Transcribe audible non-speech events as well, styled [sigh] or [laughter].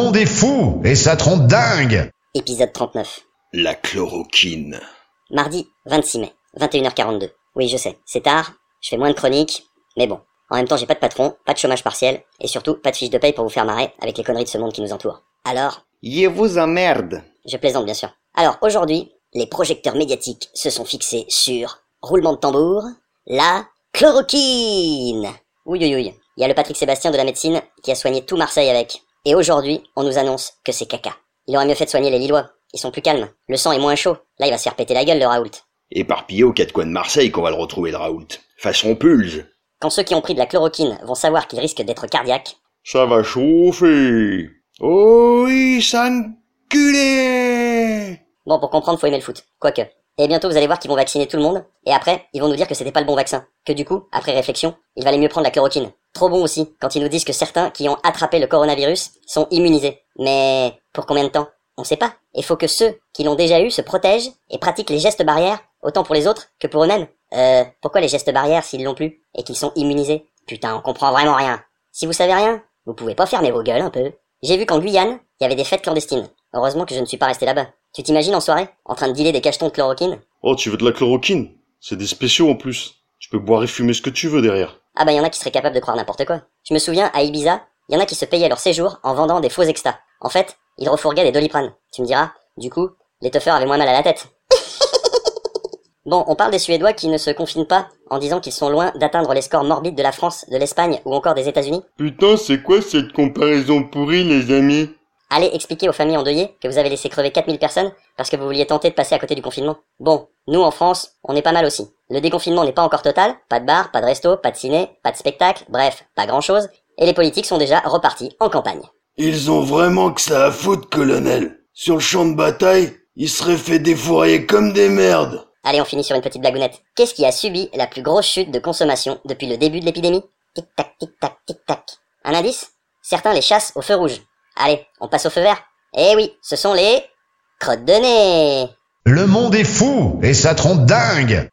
monde est fou et ça trompe dingue Épisode 39. La chloroquine. Mardi 26 mai, 21h42. Oui, je sais, c'est tard, je fais moins de chroniques, mais bon. En même temps, j'ai pas de patron, pas de chômage partiel, et surtout pas de fiche de paye pour vous faire marrer avec les conneries de ce monde qui nous entoure. Alors, Je vous emmerde. je plaisante bien sûr. Alors aujourd'hui, les projecteurs médiatiques se sont fixés sur, roulement de tambour, la chloroquine Oui, oui, oui. Il y a le Patrick Sébastien de la médecine qui a soigné tout Marseille avec. Et aujourd'hui, on nous annonce que c'est caca. Il aurait mieux fait de soigner les Lillois. Ils sont plus calmes. Le sang est moins chaud. Là, il va se faire péter la gueule, le Raoult. Éparpillé aux quatre coins de Marseille qu'on va le retrouver le Raoult. Façon pulse. Quand ceux qui ont pris de la chloroquine vont savoir qu'ils risquent d'être cardiaques, Ça va chauffer. Oh oui, s'enculer bon, pour comprendre, faut aimer le foot. Quoique. Et bientôt, vous allez voir qu'ils vont vacciner tout le monde. Et après, ils vont nous dire que c'était pas le bon vaccin. Que du coup, après réflexion, il valait mieux prendre la chloroquine. Trop bon aussi, quand ils nous disent que certains qui ont attrapé le coronavirus sont immunisés. Mais pour combien de temps? On sait pas. Il faut que ceux qui l'ont déjà eu se protègent et pratiquent les gestes barrières, autant pour les autres que pour eux-mêmes. Euh, pourquoi les gestes barrières s'ils l'ont plus et qu'ils sont immunisés? Putain, on comprend vraiment rien. Si vous savez rien, vous pouvez pas fermer vos gueules un peu. J'ai vu qu'en Guyane, il y avait des fêtes clandestines. Heureusement que je ne suis pas resté là-bas. Tu t'imagines en soirée, en train de dealer des cachetons de chloroquine? Oh, tu veux de la chloroquine? C'est des spéciaux en plus. Tu peux boire et fumer ce que tu veux derrière. Ah bah y en a qui seraient capables de croire n'importe quoi. Je me souviens, à Ibiza, y en a qui se payaient leur séjour en vendant des faux extas. En fait, ils refourguaient des doliprane. Tu me diras, du coup, les teufeurs avaient moins mal à la tête. [laughs] bon, on parle des Suédois qui ne se confinent pas en disant qu'ils sont loin d'atteindre les scores morbides de la France, de l'Espagne ou encore des États-Unis? Putain, c'est quoi cette comparaison pourrie, les amis? Allez expliquer aux familles endeuillées que vous avez laissé crever 4000 personnes parce que vous vouliez tenter de passer à côté du confinement. Bon, nous en France, on est pas mal aussi. Le déconfinement n'est pas encore total, pas de bar, pas de resto, pas de ciné, pas de spectacle, bref, pas grand chose, et les politiques sont déjà repartis en campagne. Ils ont vraiment que ça à foutre, colonel. Sur le champ de bataille, ils seraient fait défourailler comme des merdes. Allez, on finit sur une petite blagounette. Qu'est-ce qui a subi la plus grosse chute de consommation depuis le début de l'épidémie? Tic-tac, tic-tac, tic-tac. Un indice? Certains les chassent au feu rouge. Allez, on passe au feu vert. Eh oui, ce sont les... crottes de nez. Le monde est fou et ça trompe dingue